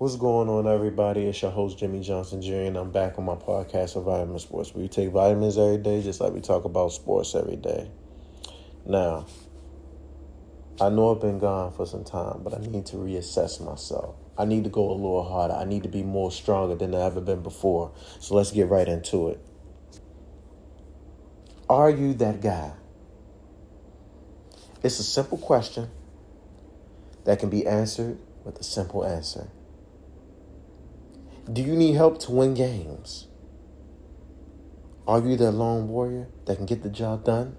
What's going on, everybody? It's your host, Jimmy Johnson Jr., and I'm back on my podcast of Vitamin Sports, we take vitamins every day, just like we talk about sports every day. Now, I know I've been gone for some time, but I need to reassess myself. I need to go a little harder. I need to be more stronger than I've ever been before. So let's get right into it. Are you that guy? It's a simple question that can be answered with a simple answer. Do you need help to win games? Are you that lone warrior that can get the job done?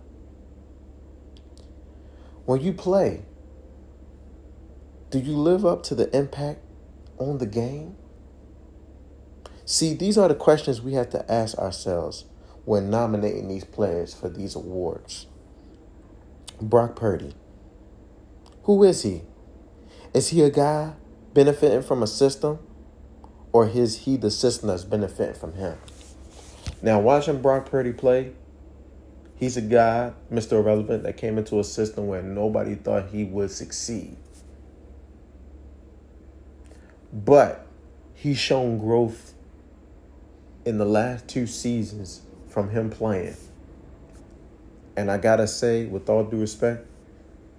When you play, do you live up to the impact on the game? See, these are the questions we have to ask ourselves when nominating these players for these awards. Brock Purdy. Who is he? Is he a guy benefiting from a system? Or is he the system that's benefiting from him? Now, watching Brock Purdy play, he's a guy, Mr. Irrelevant, that came into a system where nobody thought he would succeed. But he's shown growth in the last two seasons from him playing. And I gotta say, with all due respect,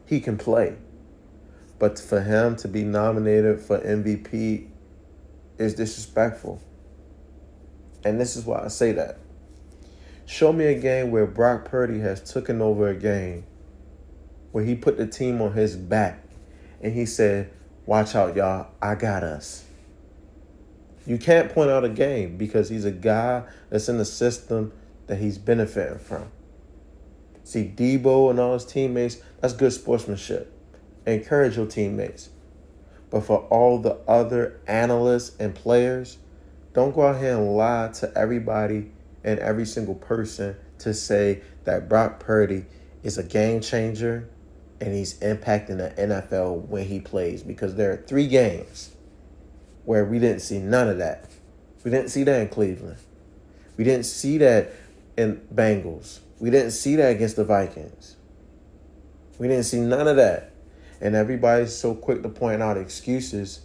he can play. But for him to be nominated for MVP is disrespectful. And this is why I say that. Show me a game where Brock Purdy has taken over a game where he put the team on his back and he said, Watch out, y'all, I got us. You can't point out a game because he's a guy that's in the system that he's benefiting from. See, Deebo and all his teammates, that's good sportsmanship. Encourage your teammates. But for all the other analysts and players, don't go out here and lie to everybody and every single person to say that Brock Purdy is a game changer and he's impacting the NFL when he plays because there are three games where we didn't see none of that. We didn't see that in Cleveland. We didn't see that in Bengals. We didn't see that against the Vikings. We didn't see none of that. And everybody's so quick to point out excuses.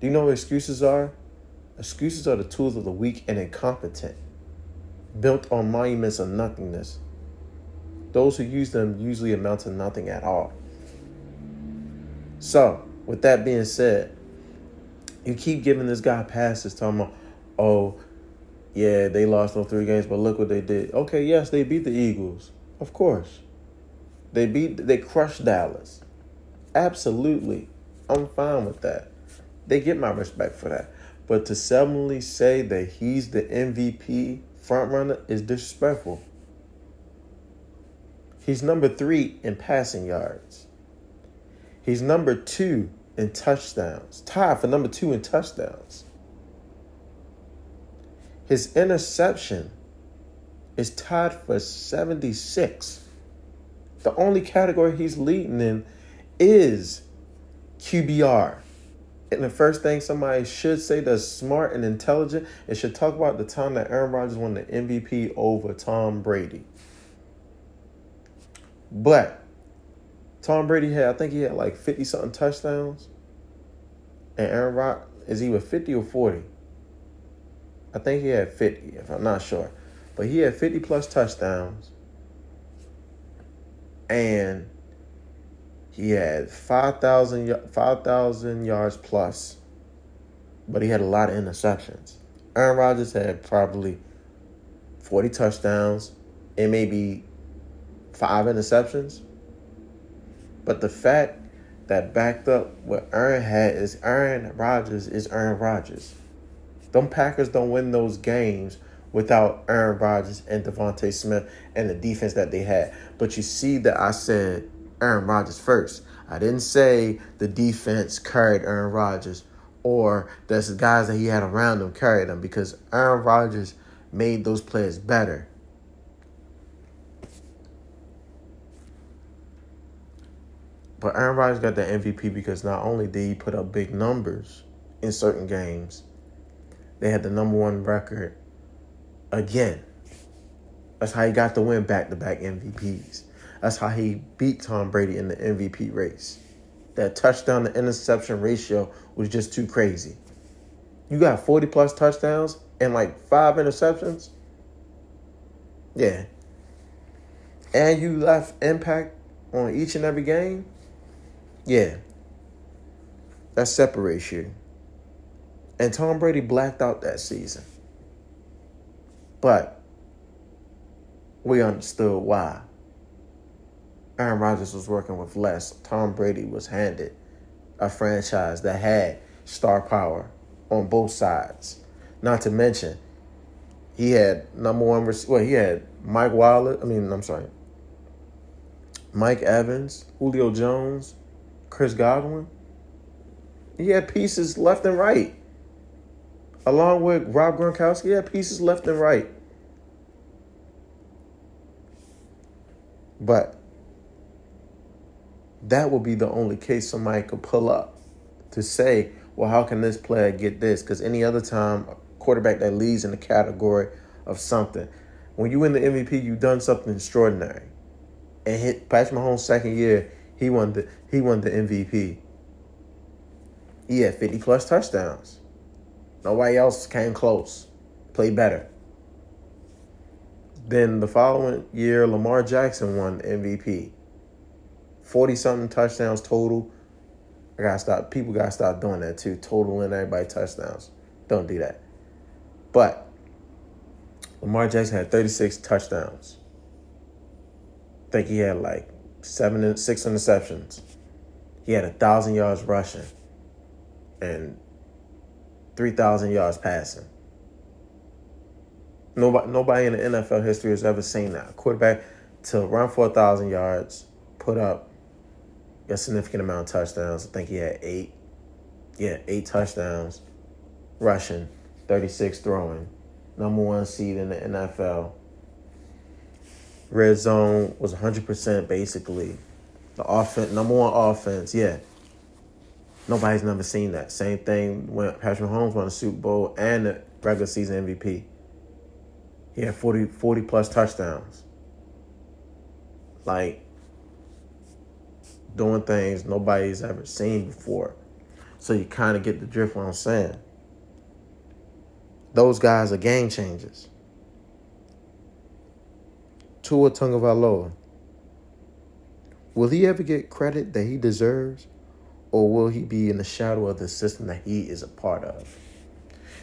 Do you know what excuses are? Excuses are the tools of the weak and incompetent, built on monuments of nothingness. Those who use them usually amount to nothing at all. So, with that being said, you keep giving this guy passes talking about, oh, yeah, they lost those three games, but look what they did. Okay, yes, they beat the Eagles. Of course. They beat they crushed Dallas. Absolutely. I'm fine with that. They get my respect for that. But to suddenly say that he's the MVP frontrunner is disrespectful. He's number three in passing yards. He's number two in touchdowns, tied for number two in touchdowns. His interception is tied for 76. The only category he's leading in is QBR. And the first thing somebody should say that's smart and intelligent is should talk about the time that Aaron Rodgers won the MVP over Tom Brady. But Tom Brady had, I think he had like 50 something touchdowns. And Aaron Rod is he with 50 or 40? I think he had 50, if I'm not sure. But he had 50 plus touchdowns. And he had 5,000 5, yards plus. But he had a lot of interceptions. Aaron Rodgers had probably 40 touchdowns and maybe five interceptions. But the fact that backed up what Aaron had is Aaron Rodgers is Aaron Rodgers. Them Packers don't win those games without Aaron Rodgers and DeVonta Smith and the defense that they had. But you see that I said Aaron Rodgers first. I didn't say the defense carried Aaron Rodgers or the guys that he had around him carried him because Aaron Rodgers made those players better. But Aaron Rodgers got the MVP because not only did he put up big numbers in certain games, they had the number one record again. That's how he got to win back to back MVPs. That's how he beat Tom Brady in the MVP race. That touchdown to interception ratio was just too crazy. You got 40 plus touchdowns and like five interceptions. Yeah. And you left impact on each and every game. Yeah. That separates you. And Tom Brady blacked out that season. But we understood why. Aaron Rodgers was working with less. Tom Brady was handed a franchise that had star power on both sides. Not to mention, he had number one. Well, he had Mike Wallace. I mean, I'm sorry, Mike Evans, Julio Jones, Chris Godwin. He had pieces left and right. Along with Rob Gronkowski, he had pieces left and right. But that would be the only case somebody could pull up to say, well, how can this player get this? Because any other time, a quarterback that leads in the category of something. When you win the MVP, you've done something extraordinary. And hit Patrick Mahomes' second year, he won the he won the MVP. He had 50 plus touchdowns. Nobody else came close. Played better. Then the following year, Lamar Jackson won MVP. 40 something touchdowns total. I gotta stop. People gotta stop doing that too. Totaling everybody touchdowns. Don't do that. But Lamar Jackson had 36 touchdowns. I think he had like seven, six interceptions. He had a thousand yards rushing and three thousand yards passing. Nobody, nobody in the NFL history has ever seen that. A quarterback to run for a thousand yards, put up a significant amount of touchdowns. I think he had eight. Yeah, eight touchdowns, rushing, 36 throwing. Number one seed in the NFL. Red zone was 100% basically. The offense, number one offense, yeah. Nobody's never seen that. Same thing when Patrick Mahomes won the Super Bowl and the regular season MVP. He had 40, 40 plus touchdowns. Like, doing things nobody's ever seen before. So you kind of get the drift what I'm saying. Those guys are game changers. Tua Tagovailoa. Will he ever get credit that he deserves? Or will he be in the shadow of the system that he is a part of?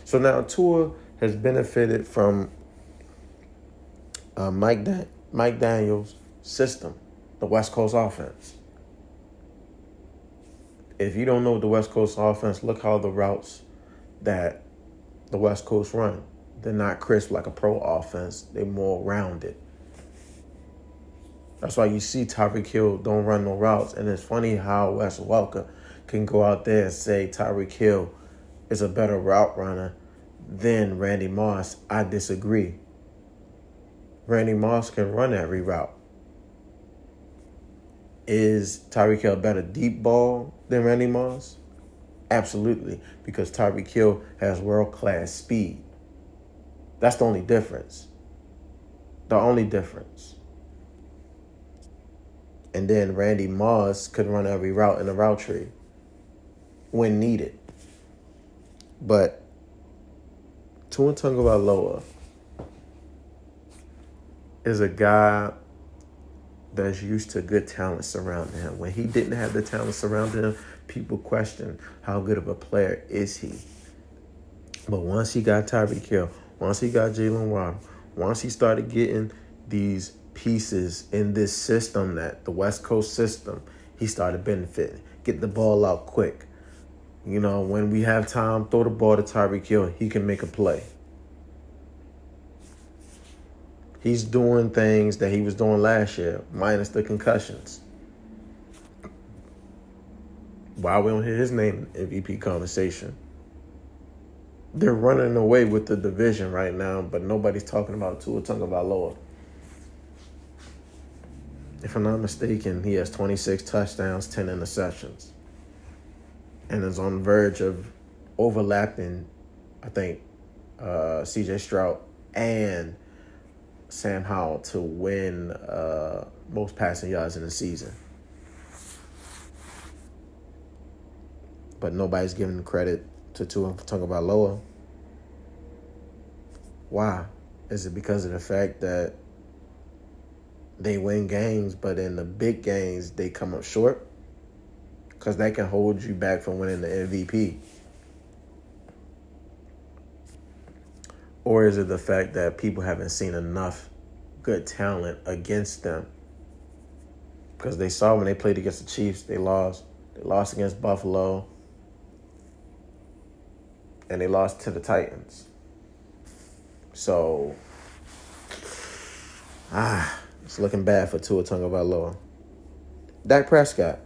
So now Tua has benefited from uh, Mike, Dan- Mike Daniels' system, the West Coast offense if you don't know the West Coast offense, look how the routes that the West Coast run. They're not crisp like a pro offense. They're more rounded. That's why you see Tyreek Hill don't run no routes. And it's funny how Wes Welker can go out there and say Tyreek Hill is a better route runner than Randy Moss. I disagree. Randy Moss can run every route. Is Tyreek Hill a better deep ball than Randy Moss? Absolutely, because Tyreek Hill has world class speed. That's the only difference. The only difference. And then Randy Moss could run every route in the route tree when needed. But Tua Tagovailoa is a guy that's used to good talent surrounding him. When he didn't have the talent surrounding him, people questioned how good of a player is he. But once he got Tyreek Hill, once he got Jaylen Waddle, once he started getting these pieces in this system, that the West Coast system, he started benefiting. Get the ball out quick. You know, when we have time, throw the ball to Tyreek Hill. He can make a play. He's doing things that he was doing last year, minus the concussions. Why we don't hear his name in MVP conversation? They're running away with the division right now, but nobody's talking about Tua Tagovailoa. If I'm not mistaken, he has 26 touchdowns, 10 interceptions, and is on the verge of overlapping. I think uh, C.J. Stroud and Sam Howell to win uh, most passing yards in the season. But nobody's giving credit to Tua Tagovailoa. Why? Is it because of the fact that they win games, but in the big games they come up short? Because that can hold you back from winning the MVP. Or is it the fact that people haven't seen enough good talent against them? Because they saw when they played against the Chiefs, they lost. They lost against Buffalo. And they lost to the Titans. So, ah, it's looking bad for Tua Tagovailoa. Dak Prescott.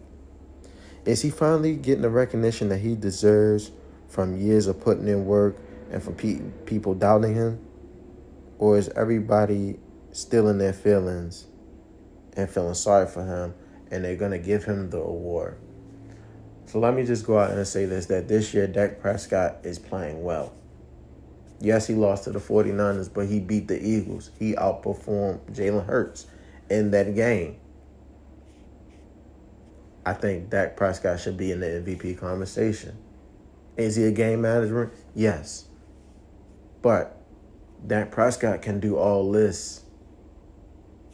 Is he finally getting the recognition that he deserves from years of putting in work and from pe- people doubting him? Or is everybody still in their feelings and feeling sorry for him and they're going to give him the award? So let me just go out and say this that this year Dak Prescott is playing well. Yes, he lost to the 49ers, but he beat the Eagles. He outperformed Jalen Hurts in that game. I think Dak Prescott should be in the MVP conversation. Is he a game manager? Yes. But Dak Prescott can do all this,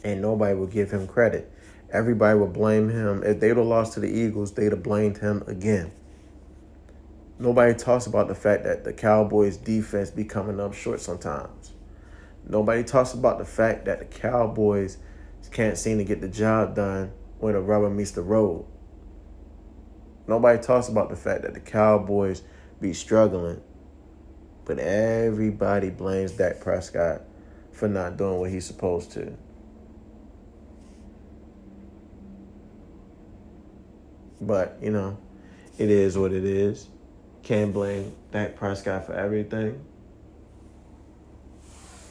and nobody will give him credit. Everybody would blame him. If they'd have lost to the Eagles, they'd have blamed him again. Nobody talks about the fact that the Cowboys' defense be coming up short sometimes. Nobody talks about the fact that the Cowboys can't seem to get the job done when the rubber meets the road. Nobody talks about the fact that the Cowboys be struggling, but everybody blames Dak Prescott for not doing what he's supposed to. But, you know, it is what it is. Can't blame Dak Prescott for everything.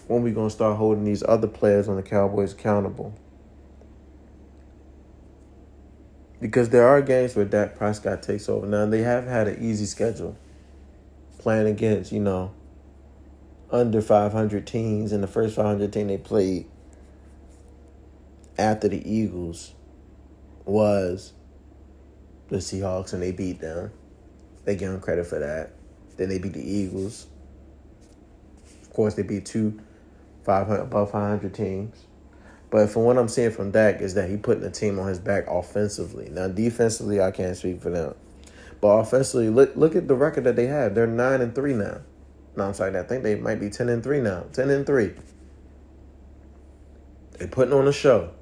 When we gonna start holding these other players on the Cowboys accountable? Because there are games where Dak Prescott takes over. Now they have had an easy schedule. Playing against, you know, under 500 teams. In the first 500 team they played after the Eagles was the Seahawks and they beat them. They give them credit for that. Then they beat the Eagles. Of course, they beat two 500 above 500 teams. But from what I'm seeing from Dak is that he putting the team on his back offensively. Now defensively, I can't speak for them, but offensively, look look at the record that they have. They're nine and three now. No, I'm sorry. I think they might be ten and three now. Ten and three. They're putting on a show.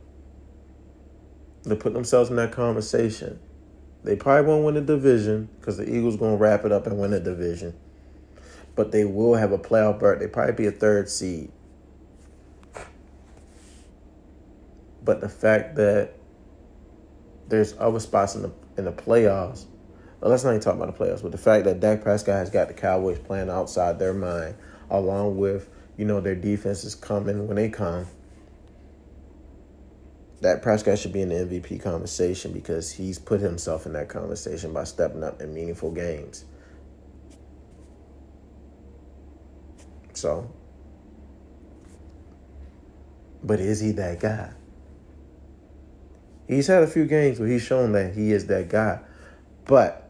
They're putting themselves in that conversation. They probably won't win the division because the Eagles gonna wrap it up and win the division. But they will have a playoff berth. They probably be a third seed. But the fact that there's other spots in the in the playoffs. Well, let's not even talk about the playoffs, but the fact that Dak Prescott has got the Cowboys playing outside their mind, along with you know their defense is coming when they come. Dak Prescott should be in the MVP conversation because he's put himself in that conversation by stepping up in meaningful games. So, but is he that guy? He's had a few games where he's shown that he is that guy, but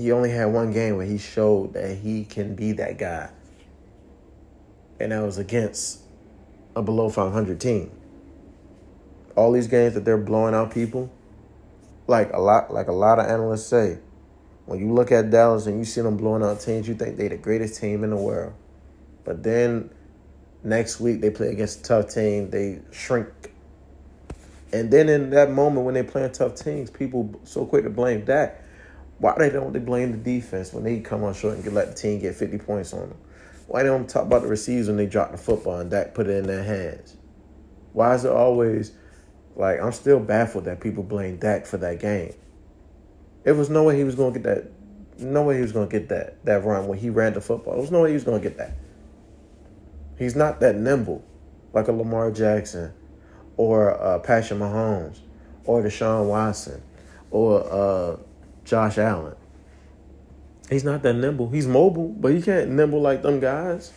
he only had one game where he showed that he can be that guy, and that was against a below 500 team. All these games that they're blowing out people, like a lot, like a lot of analysts say, when you look at Dallas and you see them blowing out teams, you think they're the greatest team in the world, but then next week they play against a tough team, they shrink and then in that moment when they're playing tough teams, people so quick to blame Dak. Why they don't they blame the defense when they come on short and get, let the team get 50 points on them? Why they don't talk about the receivers when they drop the football and Dak put it in their hands? Why is it always like I'm still baffled that people blame Dak for that game? It was no way he was gonna get that no way he was gonna get that that run when he ran the football. There was no way he was gonna get that. He's not that nimble like a Lamar Jackson or uh, Patrick Mahomes or Deshaun Watson or uh, Josh Allen. He's not that nimble. He's mobile, but he can't nimble like them guys.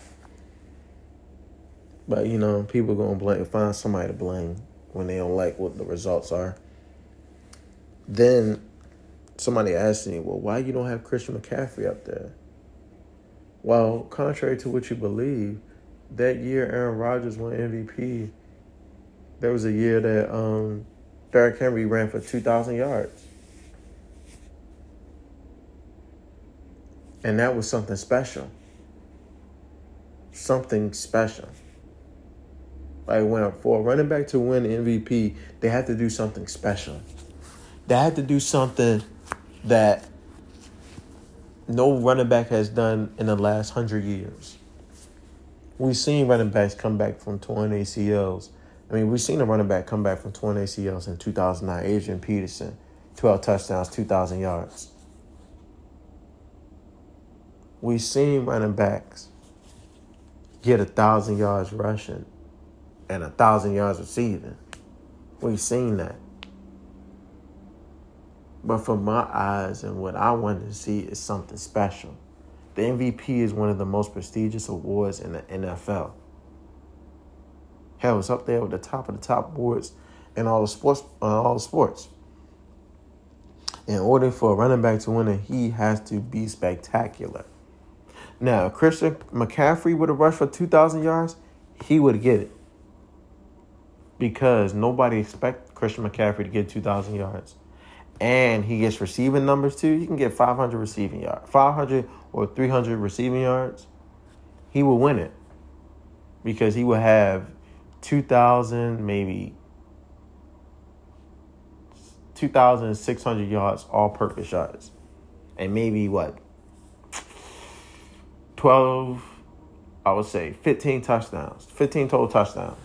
But you know, people gonna blame find somebody to blame when they don't like what the results are. Then somebody asked me, well, why you don't have Christian McCaffrey up there? Well, contrary to what you believe, that year Aaron Rodgers won MVP, there was a year that um, Derrick Henry ran for 2,000 yards. And that was something special. Something special. Like when for a running back to win MVP, they have to do something special. They have to do something that no running back has done in the last hundred years. We've seen running backs come back from torn ACLs. I mean, we've seen a running back come back from torn ACLs in 2009. Adrian Peterson, 12 touchdowns, 2,000 yards. We've seen running backs get a thousand yards rushing and a thousand yards receiving. We've seen that. But from my eyes and what I wanted to see is something special. The MVP is one of the most prestigious awards in the NFL. Hell, it's up there with the top of the top awards in all the sports. Uh, all the sports. In order for a running back to win it, he has to be spectacular. Now, Christian McCaffrey would have rushed for two thousand yards, he would get it. Because nobody expect Christian McCaffrey to get two thousand yards. And he gets receiving numbers too, he can get 500 receiving yards, 500 or 300 receiving yards, he will win it. Because he will have 2,000, maybe 2,600 yards, all purpose yards, and maybe what 12, I would say 15 touchdowns, 15 total touchdowns.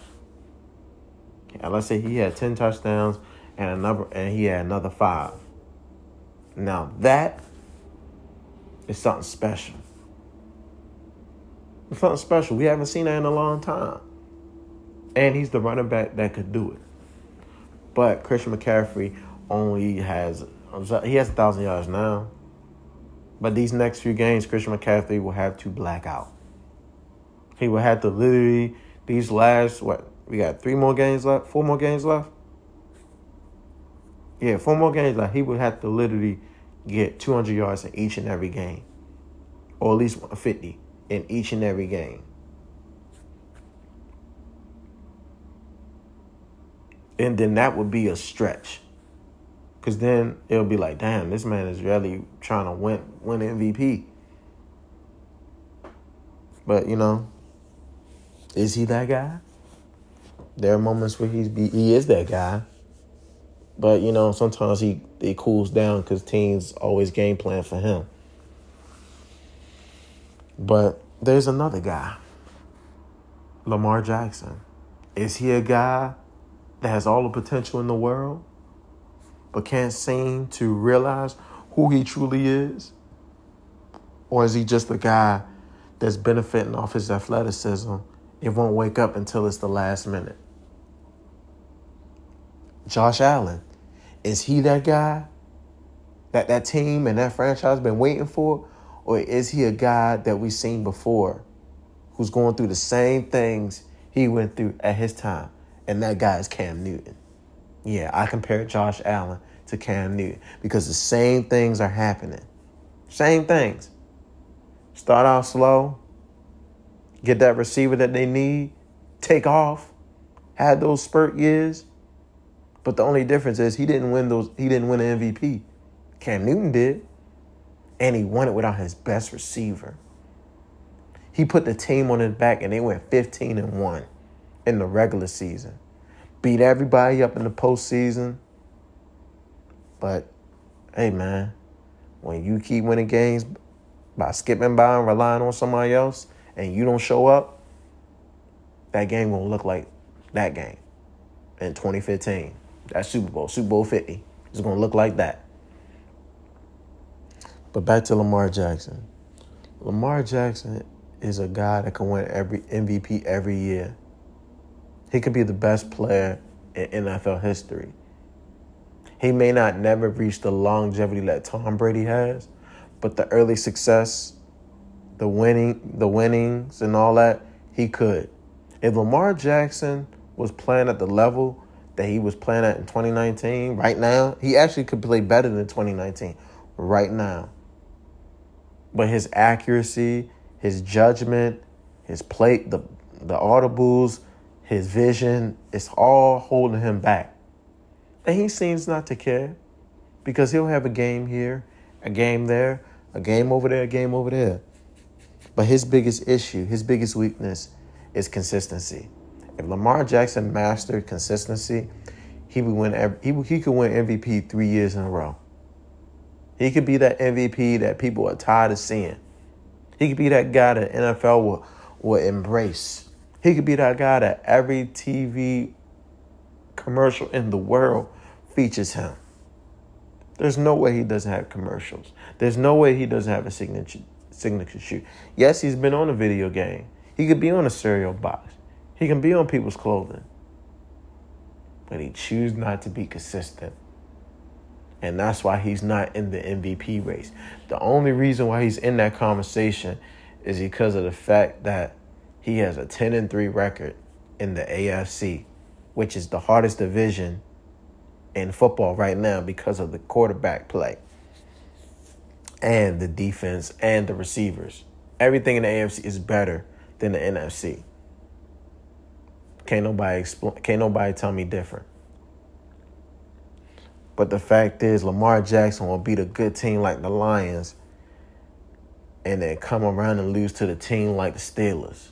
And let's say he had 10 touchdowns and another and he had another five. Now that is something special. It's something special. We haven't seen that in a long time. And he's the running back that could do it. But Christian McCaffrey only has he has a thousand yards now. But these next few games, Christian McCaffrey will have to black out. He will have to literally these last what we got three more games left, four more games left. Yeah, four more games. left. he would have to literally get 200 yards in each and every game, or at least 150 in each and every game. And then that would be a stretch. Cause then it'll be like, damn, this man is really trying to win win MVP. But you know, is he that guy? There are moments where he's be, he is that guy. But you know, sometimes he he cools down because teams always game plan for him. But there's another guy, Lamar Jackson. Is he a guy that has all the potential in the world, but can't seem to realize who he truly is? Or is he just a guy that's benefiting off his athleticism It won't wake up until it's the last minute? Josh Allen. Is he that guy that that team and that franchise been waiting for? Or is he a guy that we've seen before who's going through the same things he went through at his time? And that guy is Cam Newton. Yeah, I compare Josh Allen to Cam Newton because the same things are happening. Same things. Start out slow, get that receiver that they need, take off, had those spurt years, but the only difference is he didn't win those. He didn't win an MVP. Cam Newton did, and he won it without his best receiver. He put the team on his back, and they went 15 and one in the regular season. Beat everybody up in the postseason. But hey, man, when you keep winning games by skipping by and relying on somebody else, and you don't show up, that game won't look like that game in 2015. That Super Bowl, Super Bowl 50. is going to look like that. But back to Lamar Jackson. Lamar Jackson is a guy that can win every MVP every year. He could be the best player in NFL history. He may not never reach the longevity that Tom Brady has, but the early success, the winning, the winnings and all that, he could. If Lamar Jackson was playing at the level that he was playing at in 2019, right now, he actually could play better than 2019 right now. But his accuracy, his judgment, his play, the the audibles, his vision, it's all holding him back. And he seems not to care because he'll have a game here, a game there, a game over there, a game over there. But his biggest issue, his biggest weakness is consistency. If Lamar Jackson mastered consistency, he would win. He he could win MVP three years in a row. He could be that MVP that people are tired of seeing. He could be that guy that NFL will will embrace. He could be that guy that every TV commercial in the world features him. There's no way he doesn't have commercials. There's no way he doesn't have a signature signature shoot. Yes, he's been on a video game. He could be on a cereal box. He can be on people's clothing. But he chooses not to be consistent. And that's why he's not in the MVP race. The only reason why he's in that conversation is because of the fact that he has a 10 and 3 record in the AFC, which is the hardest division in football right now because of the quarterback play and the defense and the receivers. Everything in the AFC is better than the NFC. Can't nobody expl- can't nobody tell me different. But the fact is, Lamar Jackson will beat a good team like the Lions and then come around and lose to the team like the Steelers.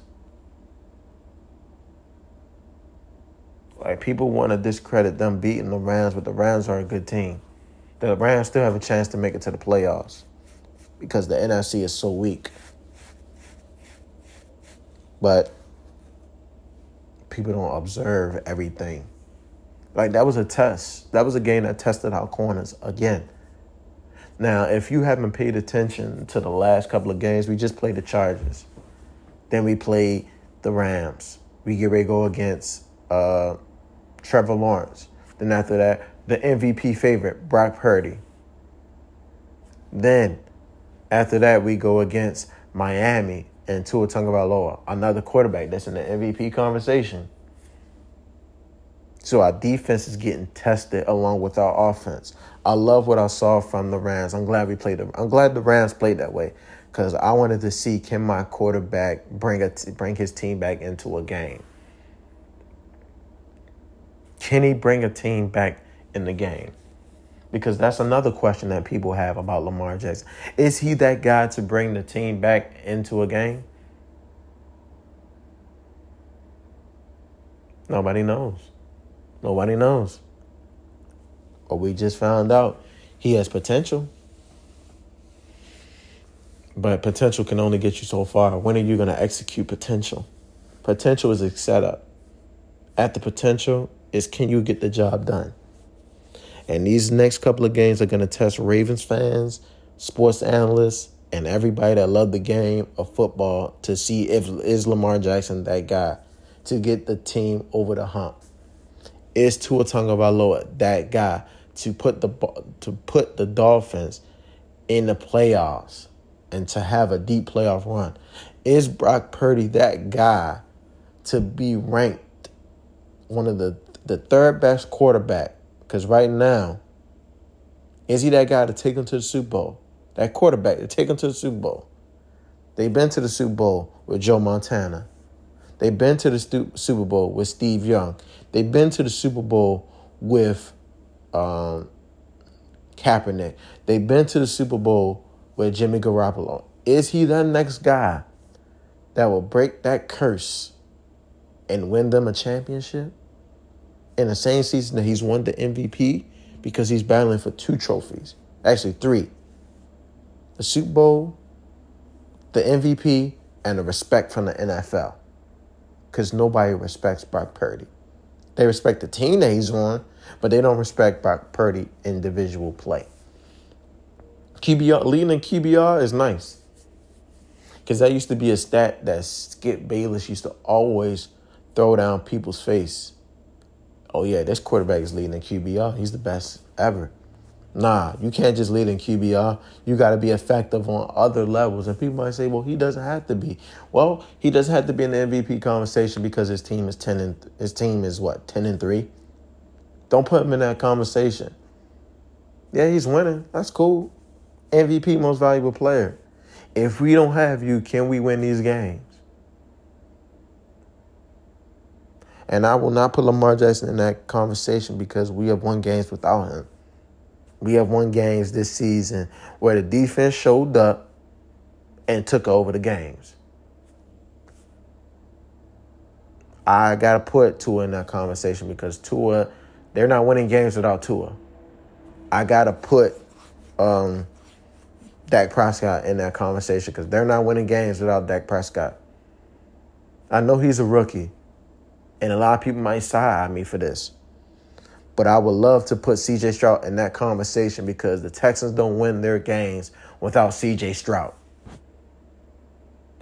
Like people want to discredit them beating the Rams, but the Rams are a good team. The Rams still have a chance to make it to the playoffs because the NFC is so weak. But people don't observe everything. Like that was a test. That was a game that tested our corners again. Now, if you haven't paid attention to the last couple of games, we just played the Chargers. Then we played the Rams. We get ready to go against uh, Trevor Lawrence. Then after that, the MVP favorite, Brock Purdy. Then after that, we go against Miami and Tua Tagovailoa, another quarterback that's in the MVP conversation. So our defense is getting tested along with our offense. I love what I saw from the Rams. I'm glad we played. The, I'm glad the Rams played that way because I wanted to see can my quarterback bring a bring his team back into a game. Can he bring a team back in the game? Because that's another question that people have about Lamar Jackson. Is he that guy to bring the team back into a game? Nobody knows. Nobody knows. But we just found out he has potential. But potential can only get you so far. When are you going to execute potential? Potential is a setup. At the potential is can you get the job done? And these next couple of games are going to test Ravens fans, sports analysts, and everybody that love the game of football to see if is Lamar Jackson that guy to get the team over the hump. Is Tua Tagovailoa that guy to put the to put the Dolphins in the playoffs and to have a deep playoff run? Is Brock Purdy that guy to be ranked one of the the third best quarterback because right now, is he that guy to take them to the Super Bowl? That quarterback to take them to the Super Bowl. They've been to the Super Bowl with Joe Montana. They've been to the Super Bowl with Steve Young. They've been to the Super Bowl with um, Kaepernick. They've been to the Super Bowl with Jimmy Garoppolo. Is he the next guy that will break that curse and win them a championship? In the same season that he's won the MVP because he's battling for two trophies. Actually, three the Super Bowl, the MVP, and the respect from the NFL. Because nobody respects Brock Purdy. They respect the team that he's on, but they don't respect Brock Purdy individual play. QBR leading in QBR is nice. Because that used to be a stat that Skip Bayless used to always throw down people's face oh yeah, this quarterback is leading in QBR. He's the best ever. Nah, you can't just lead in QBR. You got to be effective on other levels. And people might say, well, he doesn't have to be. Well, he doesn't have to be in the MVP conversation because his team is ten and his team is what ten and three. Don't put him in that conversation. Yeah, he's winning. That's cool. MVP, most valuable player. If we don't have you, can we win these games? And I will not put Lamar Jackson in that conversation because we have won games without him. We have won games this season where the defense showed up and took over the games. I gotta put Tua in that conversation because Tua, they're not winning games without Tua. I gotta put um, Dak Prescott in that conversation because they're not winning games without Dak Prescott. I know he's a rookie, and a lot of people might side me for this. But I would love to put CJ Stroud in that conversation because the Texans don't win their games without CJ Stroud.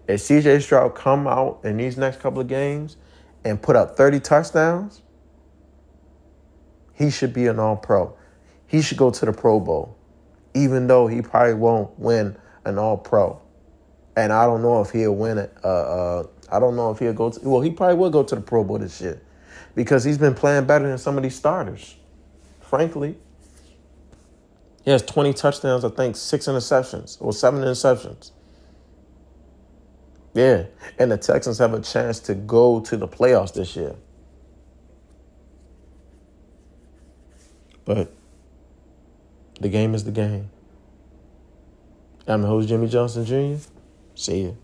If CJ Stroud come out in these next couple of games and put up 30 touchdowns, he should be an all pro. He should go to the Pro Bowl, even though he probably won't win an all pro. And I don't know if he'll win it. Uh, uh, I don't know if he'll go to, well, he probably will go to the Pro Bowl this year because he's been playing better than some of these starters, frankly. He has 20 touchdowns, I think, six interceptions or seven interceptions. Yeah. And the Texans have a chance to go to the playoffs this year. But the game is the game. I'm the host, Jimmy Johnson Jr. See you.